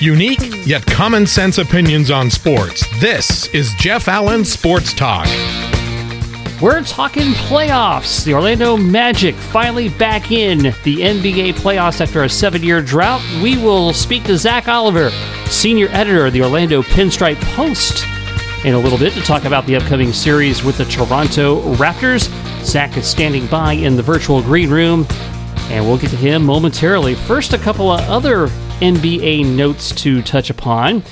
Unique yet common sense opinions on sports. This is Jeff Allen Sports Talk. We're talking playoffs. The Orlando Magic finally back in the NBA playoffs after a seven year drought. We will speak to Zach Oliver, senior editor of the Orlando Pinstripe Post, in a little bit to talk about the upcoming series with the Toronto Raptors. Zach is standing by in the virtual green room, and we'll get to him momentarily. First, a couple of other NBA notes to touch upon.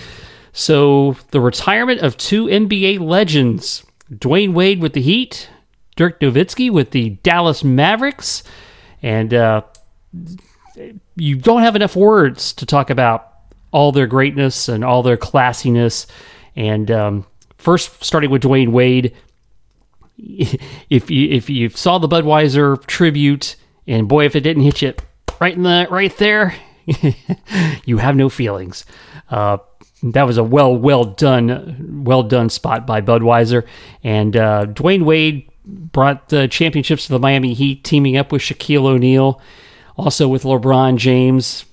So, the retirement of two NBA legends Dwyane Wade with the Heat, Dirk Nowitzki with the Dallas Mavericks, and uh, you don't have enough words to talk about all their greatness and all their classiness. And um, first, starting with Dwyane Wade, if you if you saw the Budweiser tribute, and boy, if it didn't hit you right in the right there, you have no feelings. Uh, that was a well, well done, well done spot by Budweiser. And uh, Dwyane Wade brought the championships to the Miami Heat, teaming up with Shaquille O'Neal, also with LeBron James,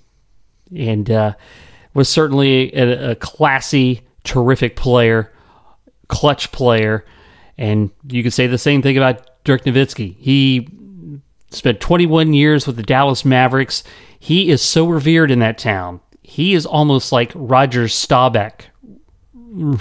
and uh, was certainly a, a classy, terrific player, clutch player. And you could say the same thing about Dirk Nowitzki. He spent 21 years with the Dallas Mavericks. He is so revered in that town. He is almost like Roger Staubach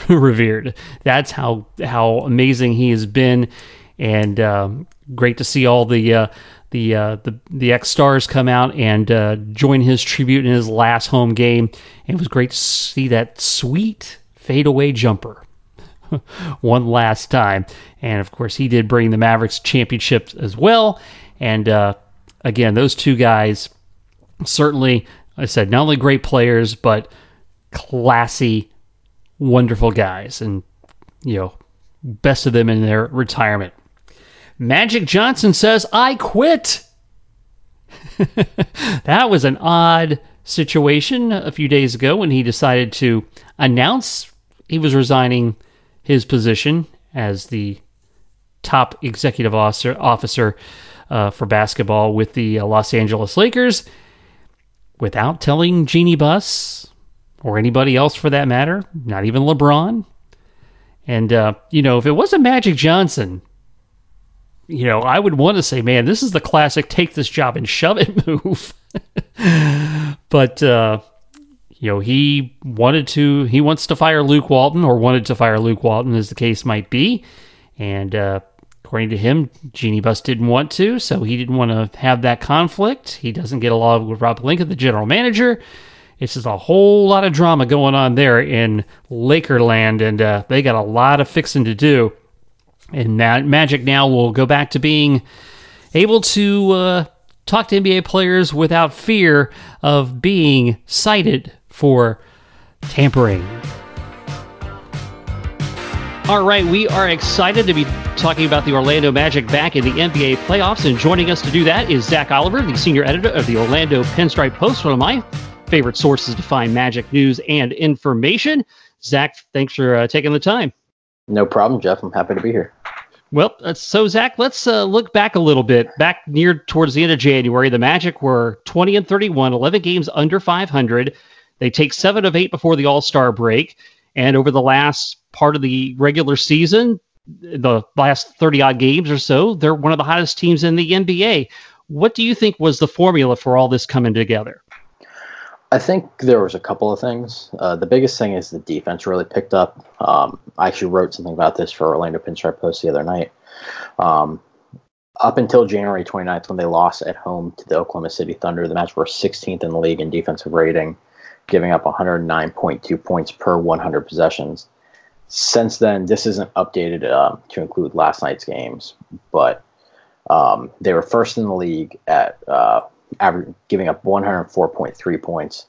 revered. That's how how amazing he has been, and uh, great to see all the uh, the uh, the the ex stars come out and uh, join his tribute in his last home game. And it was great to see that sweet fadeaway jumper one last time. And of course, he did bring the Mavericks championship as well. And uh, again, those two guys certainly, I said, not only great players, but classy, wonderful guys. And, you know, best of them in their retirement. Magic Johnson says, I quit. that was an odd situation a few days ago when he decided to announce he was resigning his position as the top executive officer, officer uh, for basketball with the uh, Los Angeles Lakers without telling Jeanie Buss or anybody else for that matter, not even LeBron. And, uh, you know, if it wasn't Magic Johnson, you know, I would want to say, man, this is the classic take this job and shove it move. but, uh, you know, he wanted to, he wants to fire Luke Walton or wanted to fire Luke Walton, as the case might be. And, uh, According to him, Jeanie Buss didn't want to, so he didn't want to have that conflict. He doesn't get along with Rob Pelinka, the general manager. It's just a whole lot of drama going on there in Lakerland, and uh, they got a lot of fixing to do. And that Magic now will go back to being able to uh, talk to NBA players without fear of being cited for tampering. All right, we are excited to be talking about the Orlando Magic back in the NBA playoffs. And joining us to do that is Zach Oliver, the senior editor of the Orlando Pinstripe Post, one of my favorite sources to find Magic news and information. Zach, thanks for uh, taking the time. No problem, Jeff. I'm happy to be here. Well, uh, so Zach, let's uh, look back a little bit. Back near towards the end of January, the Magic were 20 and 31, 11 games under 500. They take seven of eight before the All Star break. And over the last part of the regular season, the last 30 odd games or so, they're one of the hottest teams in the NBA. What do you think was the formula for all this coming together? I think there was a couple of things. Uh, the biggest thing is the defense really picked up. Um, I actually wrote something about this for Orlando Pinstripe Post the other night. Um, up until January 29th, when they lost at home to the Oklahoma City Thunder, the Magic were 16th in the league in defensive rating, giving up 109.2 points per 100 possessions since then, this isn't updated uh, to include last night's games, but um, they were first in the league at uh, giving up 104.3 points.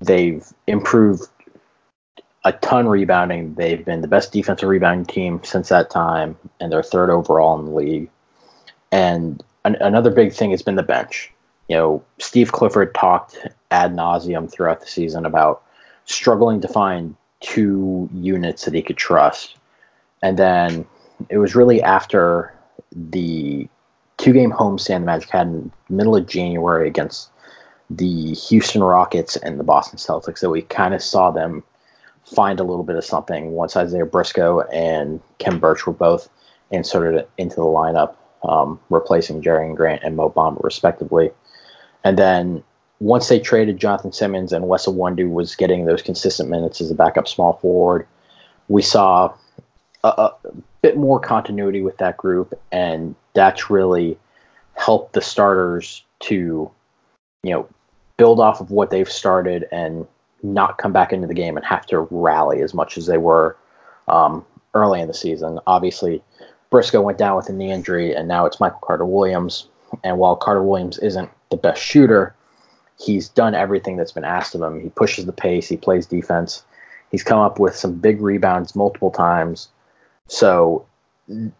They've improved a ton rebounding. They've been the best defensive rebounding team since that time, and they're third overall in the league. And an- another big thing has been the bench. You know, Steve Clifford talked ad nauseum throughout the season about struggling to find two units that he could trust. And then it was really after the two game homestand the Magic had in the middle of January against the Houston Rockets and the Boston Celtics that we kind of saw them find a little bit of something once Isaiah Briscoe and Khem Birch were both inserted into the lineup, um, replacing and Grant and Mo Bamba, respectively. And then once they traded Jonathan Simmons and Wes Iwundu was getting those consistent minutes as a backup small forward, we saw a, a bit more continuity with that group, and that's really helped the starters to, you know, build off of what they've started and not come back into the game and have to rally as much as they were um, early in the season. Obviously, Briscoe went down with a knee injury, and now it's Michael Carter Williams. And while Carter Williams isn't the best shooter, he's done everything that's been asked of him. He pushes the pace, he plays defense. He's come up with some big rebounds multiple times. So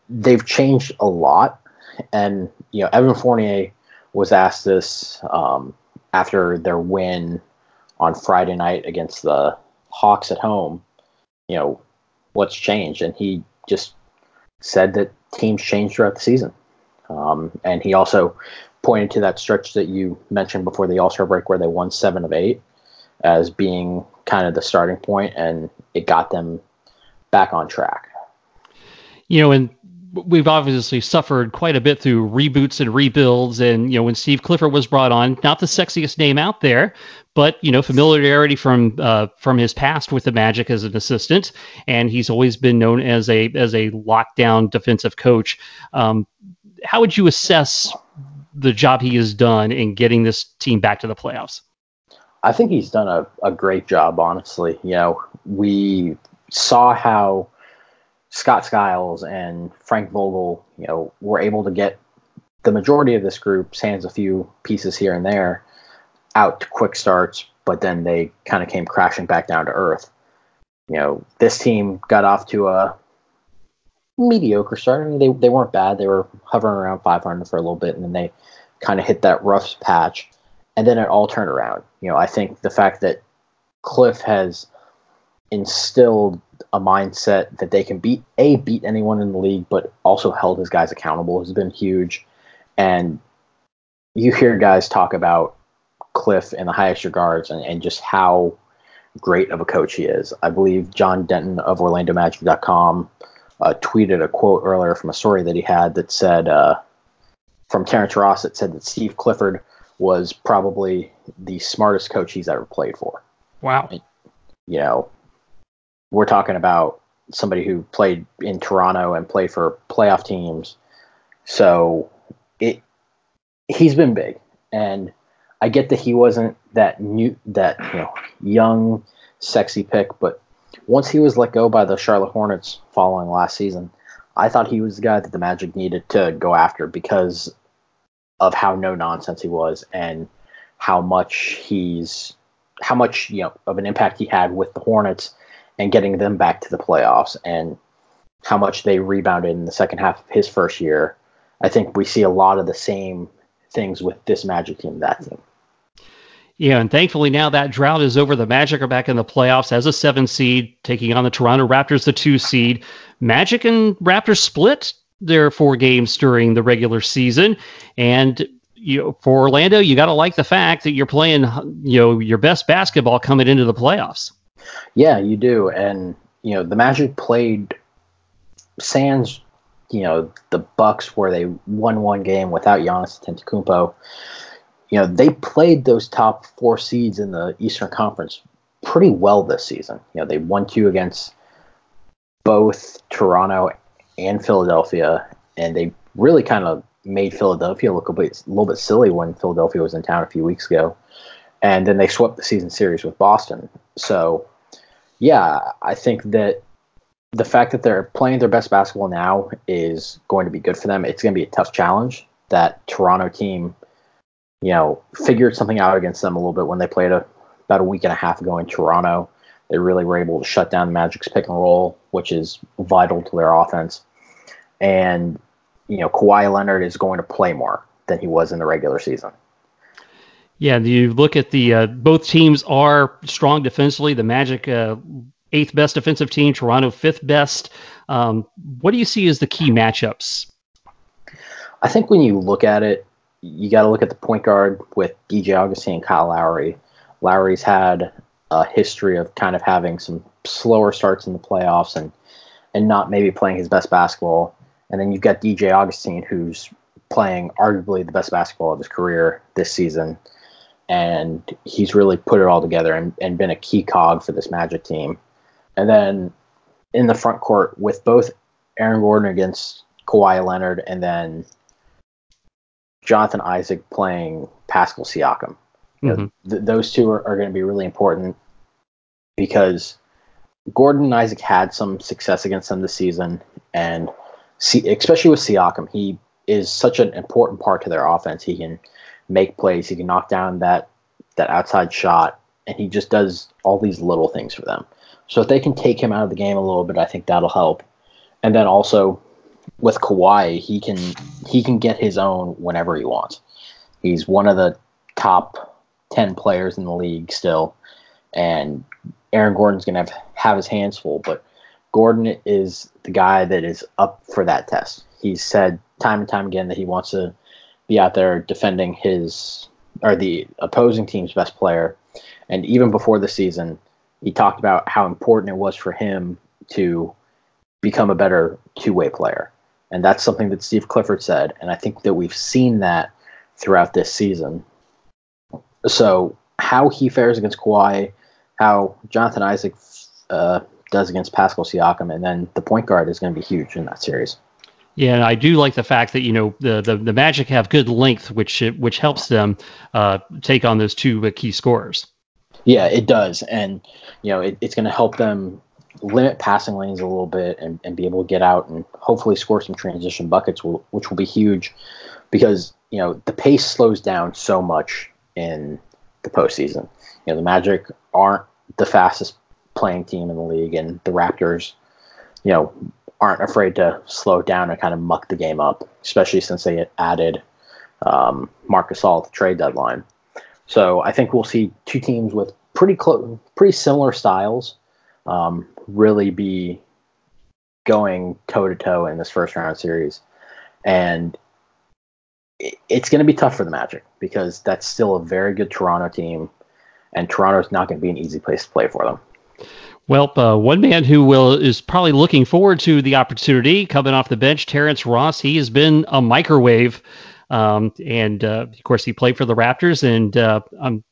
they've changed a lot. And, you know, Evan Fournier was asked this um, after their win on Friday night against the Hawks at home, you know, what's changed? And he just said that teams change throughout the season. Um, and he also pointed to that stretch that you mentioned before the All Star break where they won seven of eight as being kind of the starting point, and it got them back on track. You know, and we've obviously suffered quite a bit through reboots and rebuilds. And, you know, when Steve Clifford was brought on, not the sexiest name out there, but, you know, familiarity from uh, from his past with the Magic as an assistant. And he's always been known as a as a lockdown defensive coach. Um, how would you assess the job he has done in getting this team back to the playoffs? I think he's done a, a great job, honestly. You know, we saw how Scott Skiles and Frank Vogel, you know, were able to get the majority of this group, sans a few pieces here and there, out to quick starts, but then they kind of came crashing back down to earth. You know, this team got off to a mediocre start. I mean, they, they weren't bad. They were hovering around 500 for a little bit, and then they kind of hit that rough patch, and then it all turned around. You know, I think the fact that Cliff has instilled a mindset that they can beat a beat anyone in the league, but also held his guys accountable has been huge. And you hear guys talk about Cliff in the highest regards and, and just how great of a coach he is. I believe John Denton of OrlandoMagic.com uh, tweeted a quote earlier from a story that he had that said uh, from Terrence Ross that said that Steve Clifford was probably the smartest coach he's ever played for. Wow. You know, we're talking about somebody who played in Toronto and played for playoff teams. So it he's been big, and I get that he wasn't that new that you know young sexy pick, but once he was let go by the Charlotte Hornets following last season, I thought he was the guy that the Magic needed to go after because of how no nonsense he was and how much he's how much you know of an impact he had with the Hornets and getting them back to the playoffs and how much they rebounded in the second half of his first year. I think we see a lot of the same things with this Magic team, that team. Yeah, and thankfully now that drought is over. The Magic are back in the playoffs as a seven seed, taking on the Toronto Raptors, the two seed. Magic and Raptors split their four games during the regular season, and you know, for Orlando, you got to like the fact that you're playing, you know, your best basketball coming into the playoffs. Yeah, you do. And, you know, the Magic played Sans, you know, the Bucks where they won one game without Giannis Antetokounmpo. You know, they played those top four seeds in the Eastern Conference pretty well this season. You know, they won two against both Toronto and Philadelphia, and they really kind of made Philadelphia look a, bit, a little bit silly when Philadelphia was in town a few weeks ago. And then they swept the season series with Boston. So, yeah, I think that the fact that they're playing their best basketball now is going to be good for them. It's going to be a tough challenge. That Toronto team, you know, figured something out against them a little bit when they played a, about a week and a half ago in Toronto. They really were able to shut down the Magic's pick and roll, which is vital to their offense. And, you know, Kawhi Leonard is going to play more than he was in the regular season. Yeah, you look at the uh, both teams are strong defensively. The Magic uh, eighth best defensive team, Toronto fifth best. Um, what do you see as the key matchups? I think when you look at it, you got to look at the point guard with DJ Augustin and Kyle Lowry. Lowry's had a history of kind of having some slower starts in the playoffs and and not maybe playing his best basketball. And then you've got DJ Augustin, who's playing arguably the best basketball of his career this season. And he's really put it all together and, and been a key cog for this Magic team. And then in the front court with both Aaron Gordon against Kawhi Leonard and then Jonathan Isaac playing Pascal Siakam. You know, mm-hmm. th- those two are, are going to be really important because Gordon and Isaac had some success against them this season, and see, especially with Siakam, he is such an important part to their offense. He can make plays, he can knock down that that outside shot, and he just does all these little things for them. So if they can take him out of the game a little bit, I think that'll help. And then also with Kawhi, he can he can get his own whenever he wants. He's one of the top ten players in the league still, and Aaron Gordon's gonna have have his hands full. But Gordon is the guy that is up for that test. He's said time and time again that he wants to be out there defending his or the opposing team's best player. And even before the season, he talked about how important it was for him to become a better two-way player. And that's something that Steve Clifford said, and I think that we've seen that throughout this season. So how he fares against Kawhi, how Jonathan Isaac uh, does against Pascal Siakam, and then the point guard is going to be huge in that series. Yeah, and I do like the fact that you know the the, the Magic have good length, which which helps them uh, take on those two key scorers. Yeah, it does, and you know it, it's going to help them limit passing lanes a little bit and, and be able to get out and hopefully score some transition buckets, will, which will be huge because you know the pace slows down so much in the postseason. You know the Magic aren't the fastest playing team in the league, and the Raptors, you know, aren't afraid to slow down and kind of muck the game up, especially since they added um, Marc Gasol at the trade deadline. So I think we'll see two teams with pretty close, pretty similar styles, um, really be going toe to toe in this first round series, and it's going to be tough for the Magic because that's still a very good Toronto team, and Toronto's not going to be an easy place to play for them. Well, uh, one man who will is probably looking forward to the opportunity coming off the bench, Terrence Ross. He has been a microwave um, and uh, of course, he played for the Raptors, and uh,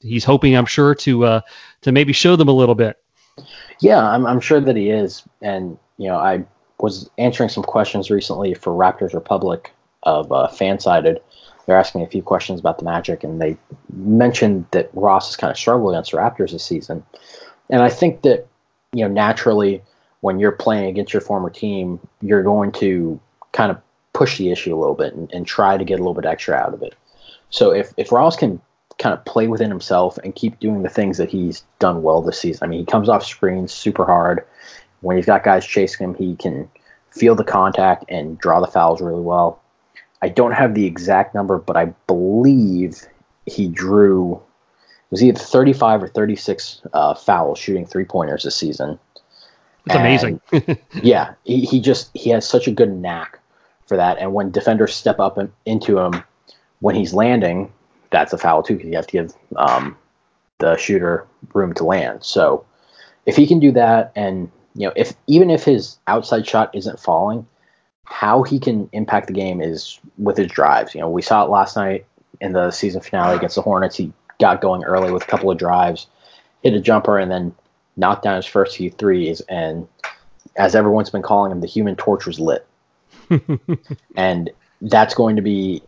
he's hoping, I'm sure, to uh, to maybe show them a little bit. Yeah, I'm, I'm sure that he is. And you know, I was answering some questions recently for Raptors Republic of uh, Fansided. They're asking a few questions about the Magic, and they mentioned that Ross has kind of struggled against the Raptors this season. And I think that you know, naturally, when you're playing against your former team, you're going to kind of push the issue a little bit and, and try to get a little bit extra out of it. So if, if Ross can kind of play within himself and keep doing the things that he's done well this season, I mean, he comes off screens super hard. When he's got guys chasing him, he can feel the contact and draw the fouls really well. I don't have the exact number, but I believe he drew was either 35 or 36 uh, fouls shooting three pointers this season. It's amazing. yeah, he, he just he has such a good knack for that. And when defenders step up and, into him when he's landing, that's a foul too because you have to give um, the shooter room to land. So if he can do that, and you know, if even if his outside shot isn't falling, how he can impact the game is with his drives. You know, we saw it last night in the season finale against the Hornets. He got going early with a couple of drives, hit a jumper, and then knocked down his first few threes. And as everyone's been calling him, the human torch was lit. and that's going to be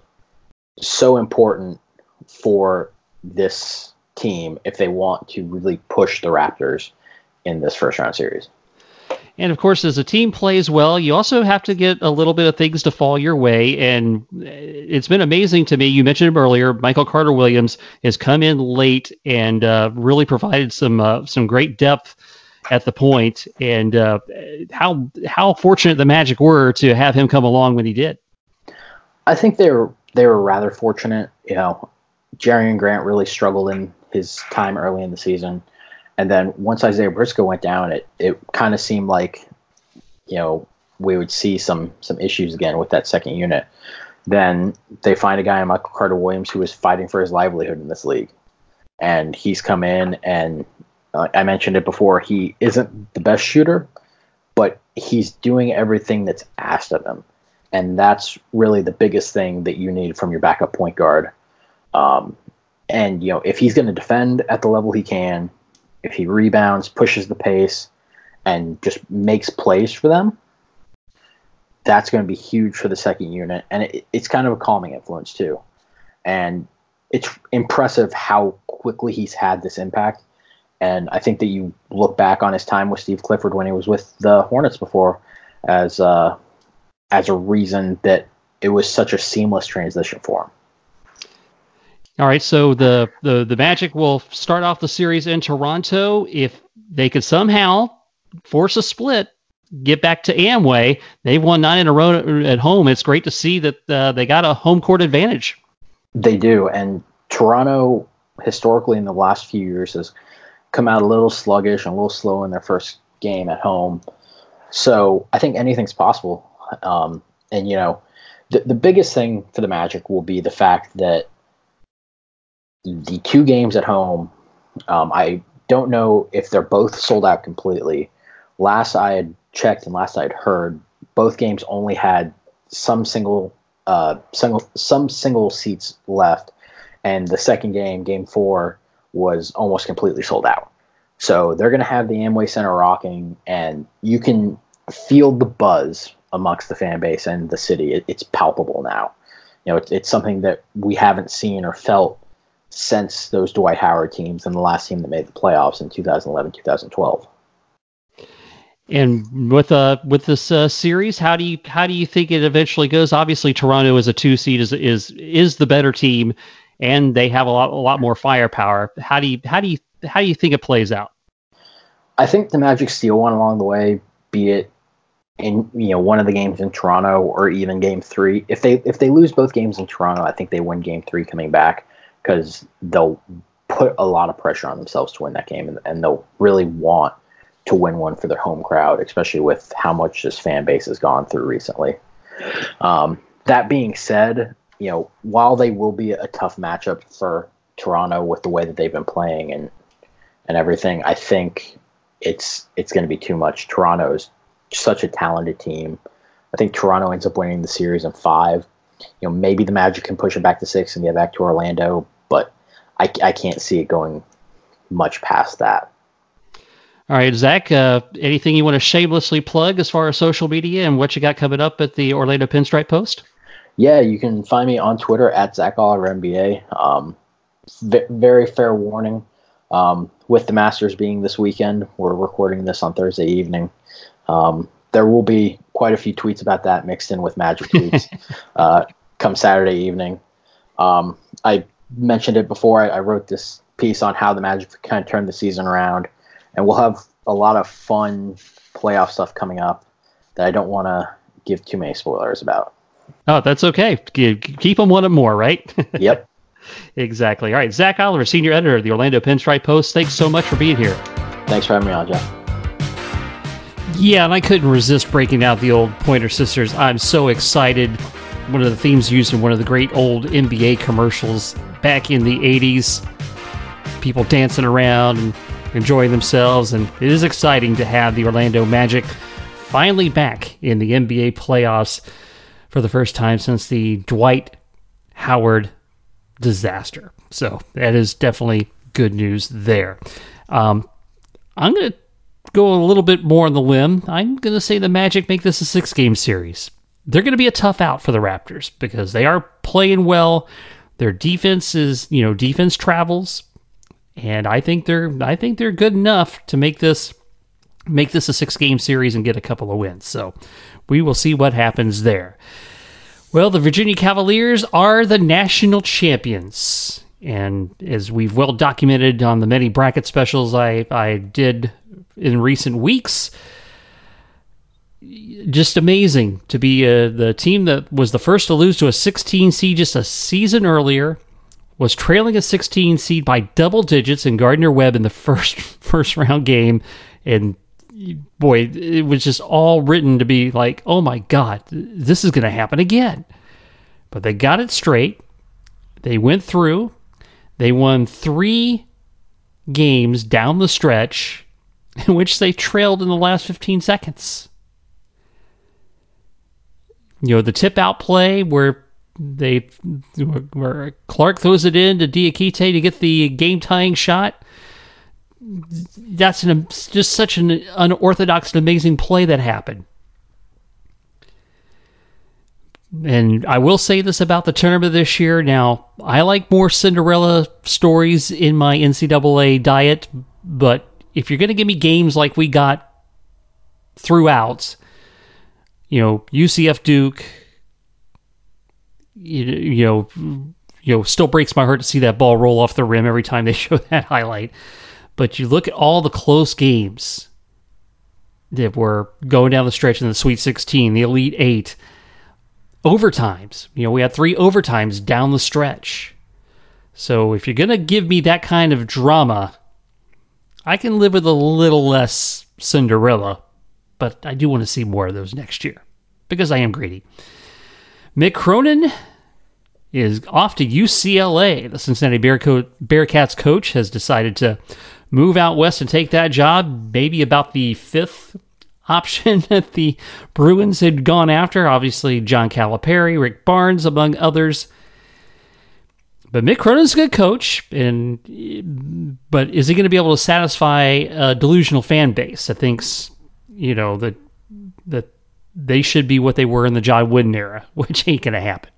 so important for this team if they want to really push the Raptors in this first round series. And of course, as a team plays well, you also have to get a little bit of things to fall your way. And it's been amazing to me. You mentioned him earlier. Michael Carter Williams has come in late and uh, really provided some uh, some great depth at the point. and uh, how how fortunate the Magic were to have him come along when he did. I think they were they were rather fortunate. You know, Jerian Grant really struggled in his time early in the season, and then once Isaiah Briscoe went down, it it kind of seemed like you know we would see some some issues again with that second unit. then they find a guy in Michael Carter Williams who is fighting for his livelihood in this league, and he's come in and uh, I mentioned it before. He isn't the best shooter, but he's doing everything that's asked of him, and that's really the biggest thing that you need from your backup point guard. Um, and you know, if he's going to defend at the level he can, if he rebounds, pushes the pace, and just makes plays for them, that's going to be huge for the second unit, and it, it's kind of a calming influence too. And it's impressive how quickly he's had this impact. And I think that you look back on his time with Steve Clifford when he was with the Hornets before as uh, as a reason that it was such a seamless transition for him. All right, so the, the the Magic will start off the series in Toronto. If they could somehow force a split, get back to Amway, they've won nine in a row at home. It's great to see that uh, they got a home court advantage. They do, and Toronto historically in the last few years has come out a little sluggish and a little slow in their first game at home. So I think anything's possible. Um, and you know, the the biggest thing for the Magic will be the fact that the two games at home, um, I don't know if they're both sold out completely. Last I had checked and last I had heard, both games only had some single, uh, single, some single seats left, and the second game, Game Four, was almost completely sold out. So they're going to have the Amway Center rocking, and you can feel the buzz amongst the fan base and the city. It, it's palpable now. You know, it's, it's something that we haven't seen or felt since those Dwight Howard teams and the last team that made the playoffs in 2011, 2012. And with uh with this uh, series, how do you how do you think it eventually goes? Obviously, Toronto as a two seed is is is the better team, and they have a lot a lot more firepower. How do you how do you how do you think it plays out? I think the Magic steal one along the way, be it in you know one of the games in Toronto or even Game Three. If they if they lose both games in Toronto, I think they win Game Three coming back because they'll put a lot of pressure on themselves to win that game, and, and they'll really want to win one for their home crowd, especially with how much this fan base has gone through recently. Um, that being said, you know, while they will be a tough matchup for Toronto with the way that they've been playing and and everything, I think it's it's going to be too much. Toronto is such a talented team. I think Toronto ends up winning the series in five. You know, maybe the Magic can push it back to six and get back to Orlando, but I, I can't see it going much past that. All right, Zach, uh, anything you want to shamelessly plug as far as social media and what you got coming up at the Orlando Pinstripe Post? Yeah, you can find me on Twitter at Zach Oliver NBA. Um, v- very fair warning. Um, with the Masters being this weekend, we're recording this on Thursday evening. Um, there will be quite a few tweets about that mixed in with Magic tweets uh, come Saturday evening. Um, I mentioned it before. I, I, wrote this piece on how the Magic kind of turned the season around, and we'll have a lot of fun playoff stuff coming up that I don't want to give too many spoilers about. Oh, that's okay. Keep them one and more, right? yep. exactly. All right. Zach Oliver, senior editor of the Orlando Pinstripe Post. Thanks so much for being here. Thanks for having me on, Jeff. Yeah, and I couldn't resist breaking out the old Pointer Sisters. I'm so excited. One of the themes used in one of the great old NBA commercials back in the 80s. People dancing around and enjoying themselves, and it is exciting to have the Orlando Magic finally back in the NBA playoffs for the first time since the Dwight Howard disaster. So that is definitely good news there. Um, I'm going to go a little bit more on the limb. I'm going to say the Magic make this a six game series. They're going to be a tough out for the Raptors because they are playing well. Their defense is, you know, defense travels, and I think they're I think they're good enough to make this make this a six game series and get a couple of wins. So we will see what happens there. Well, the Virginia Cavaliers are the national champions. And as we've well documented on the many bracket specials I, I did in recent weeks, just amazing to be uh, the team that was the first to lose to a 16 seed just a season earlier, was trailing a 16 seed by double digits in Gardner Webb in the first first round game, and boy, it was just all written to be like, oh my God, this is going to happen again. But they got it straight. They went through. They won three games down the stretch in which they trailed in the last 15 seconds. You know, the tip out play where they where Clark throws it in to Diakite to get the game tying shot. That's an, just such an unorthodox and amazing play that happened. And I will say this about the tournament this year. Now, I like more Cinderella stories in my NCAA diet, but if you're going to give me games like we got throughout, you know, UCF Duke, you, you know, you know, still breaks my heart to see that ball roll off the rim every time they show that highlight. But you look at all the close games that were going down the stretch in the Sweet 16, the Elite Eight overtimes. You know, we had three overtimes down the stretch. So if you're going to give me that kind of drama, I can live with a little less Cinderella, but I do want to see more of those next year because I am greedy. Mick Cronin is off to UCLA. The Cincinnati Bearcats coach has decided to move out west and take that job, maybe about the fifth option that the Bruins had gone after. Obviously, John Calipari, Rick Barnes, among others. But Mick Cronin's a good coach, and but is he going to be able to satisfy a delusional fan base that thinks, you know, that that they should be what they were in the John Wooden era, which ain't to happen.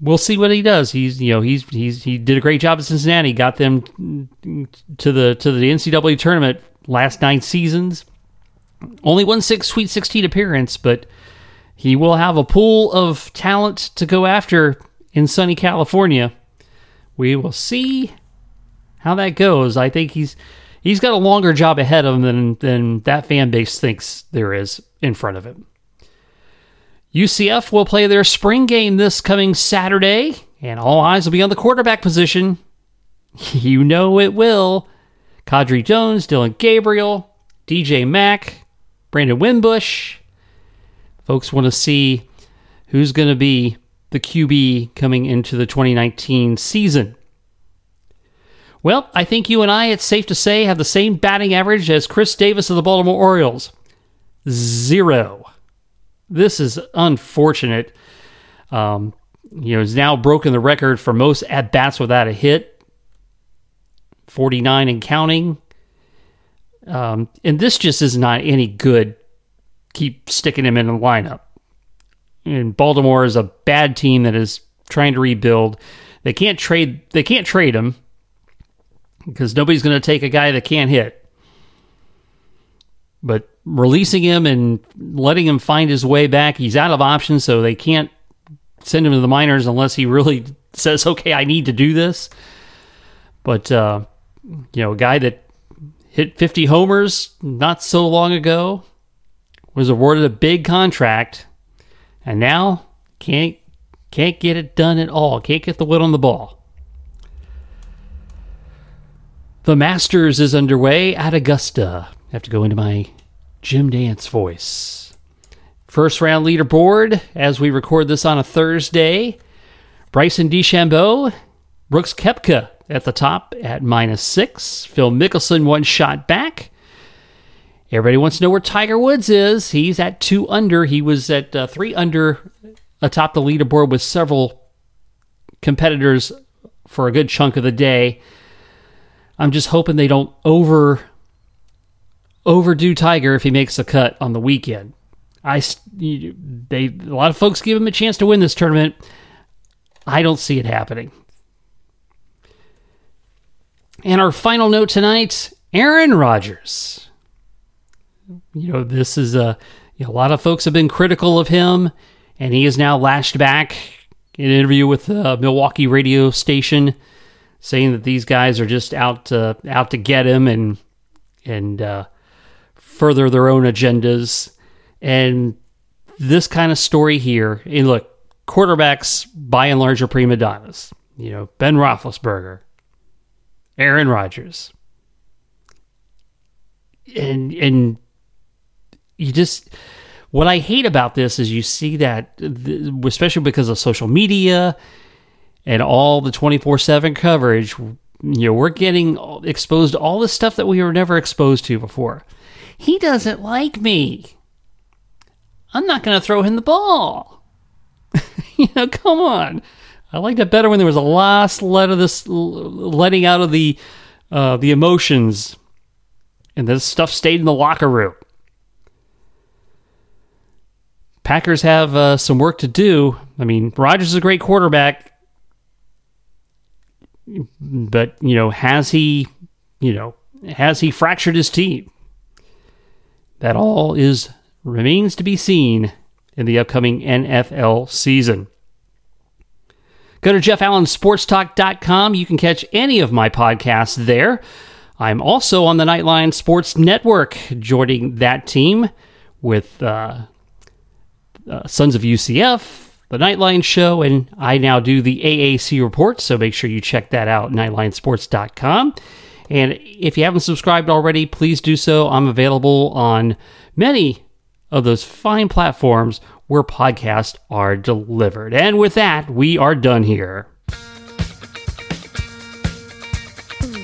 We'll see what he does. He's you know he's he's he did a great job at Cincinnati, got them to the to the NCAA tournament last nine seasons. Only one six Sweet 16 appearance, but he will have a pool of talent to go after in sunny California. We will see how that goes. I think he's he's got a longer job ahead of him than than that fan base thinks there is in front of him. UCF will play their spring game this coming Saturday, and all eyes will be on the quarterback position. You know it will. Quadry Jones, Dillon Gabriel, DJ Mack, Brandon Wimbush. Folks want to see who's going to be the QB coming into the 2019 season. Well, I think you and I, it's safe to say, have the same batting average as Chris Davis of the Baltimore Orioles. Zero. This is unfortunate. Um, you know, he's now broken the record for most at bats without a hit 49 and counting. Um, and this just is not any good. Keep sticking him in the lineup. And Baltimore is a bad team that is trying to rebuild. They can't trade. They can't trade him because nobody's going to take a guy that can't hit. But releasing him and letting him find his way back, he's out of options, so they can't send him to the minors unless he really says, "Okay, I need to do this." But uh, you know, a guy that hit 50 homers not so long ago, was awarded a big contract, and now can't can't get it done at all. Can't get the wood on the ball. The Masters is underway at Augusta. I have to go into my Jim Nantz voice. First round leaderboard as we record this on a Thursday. Bryson DeChambeau, Brooks Koepka at the top at minus six. Phil Mickelson one shot back. Everybody wants to know where Tiger Woods is. He's at two under. He was at uh, three under atop the leaderboard with several competitors for a good chunk of the day. I'm just hoping they don't over overdo Tiger if he makes a cut on the weekend. I they a lot of folks give him a chance to win this tournament. I don't see it happening. And our final note tonight Aaron Rodgers. You know, this is a, you know, a lot of folks have been critical of him, and he has now lashed back in an interview with a Milwaukee radio station, saying that these guys are just out to out to get him and and uh, further their own agendas. And this kind of story here, and look, quarterbacks by and large are prima donnas. You know, Ben Roethlisberger, Aaron Rodgers. And and you just What I hate about this is you see that, especially because of social media and all the 24 7 coverage, you know, we're getting exposed to all the stuff that we were never exposed to before. He doesn't like me. I'm not going to throw him the ball. you know, come on. I liked it better when there was a last let of this letting out of the uh, the emotions, and this stuff stayed in the locker room. Packers have uh, some work to do. I mean, Rodgers is a great quarterback, but you know, has he, you know, has he fractured his team? That all is remains to be seen in the upcoming NFL season. Go to JeffAllenSportsTalk.com. You can catch any of my podcasts there. I'm also on the Nightline Sports Network, joining that team with uh, uh, Sons of UCF, the Nightline Show, and I now do the AAC report. So make sure you check that out, NightlineSports.com. And if you haven't subscribed already, please do so. I'm available on many of those fine platforms where podcasts are delivered. And with that, we are done here.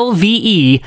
lve.net.